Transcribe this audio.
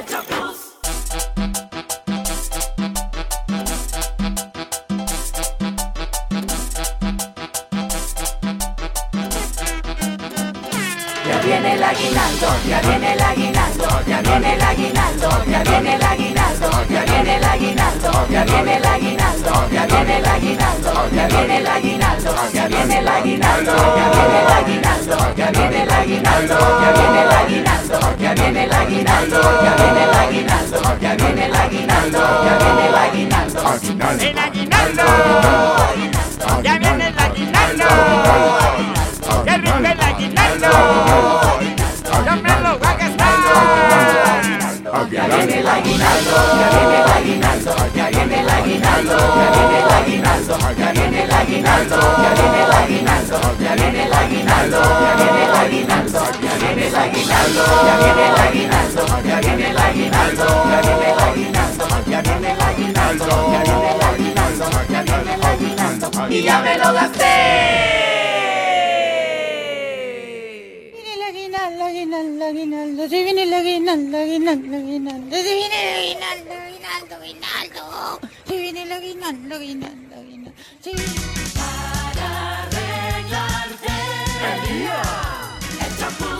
Ya viene el aguinaldo, ya viene el aguinaldo, ya viene el aguinaldo, ya viene el aguinaldo, ya viene el aguinaldo, ya viene el aguinaldo, ya viene el aguinaldo, ya viene el aguinaldo. El aguinaldo, ya viene el aguinaldo. Qué rico el aguinaldo, yo me lo voy a gastar. Ya viene el aguinaldo, ya viene el aguinaldo, ya viene el aguinaldo, ya viene el aguinaldo, ya viene el aguinaldo. Ya viene el aguinaldo, ya viene el aguinaldo, ya viene el aguinaldo, ya viene el aguinaldo, ya viene el aguinaldo, ya viene el aguinaldo, y ya me lo gasté. Viene el aguinaldo, aguinaldo, aguinaldo, se viene el aguinaldo, aguinaldo, aguinaldo, se viene el aguinaldo, aguinaldo, aguinaldo, se viene el aguinaldo, aguinaldo, aguinaldo, se viene- el día, el champú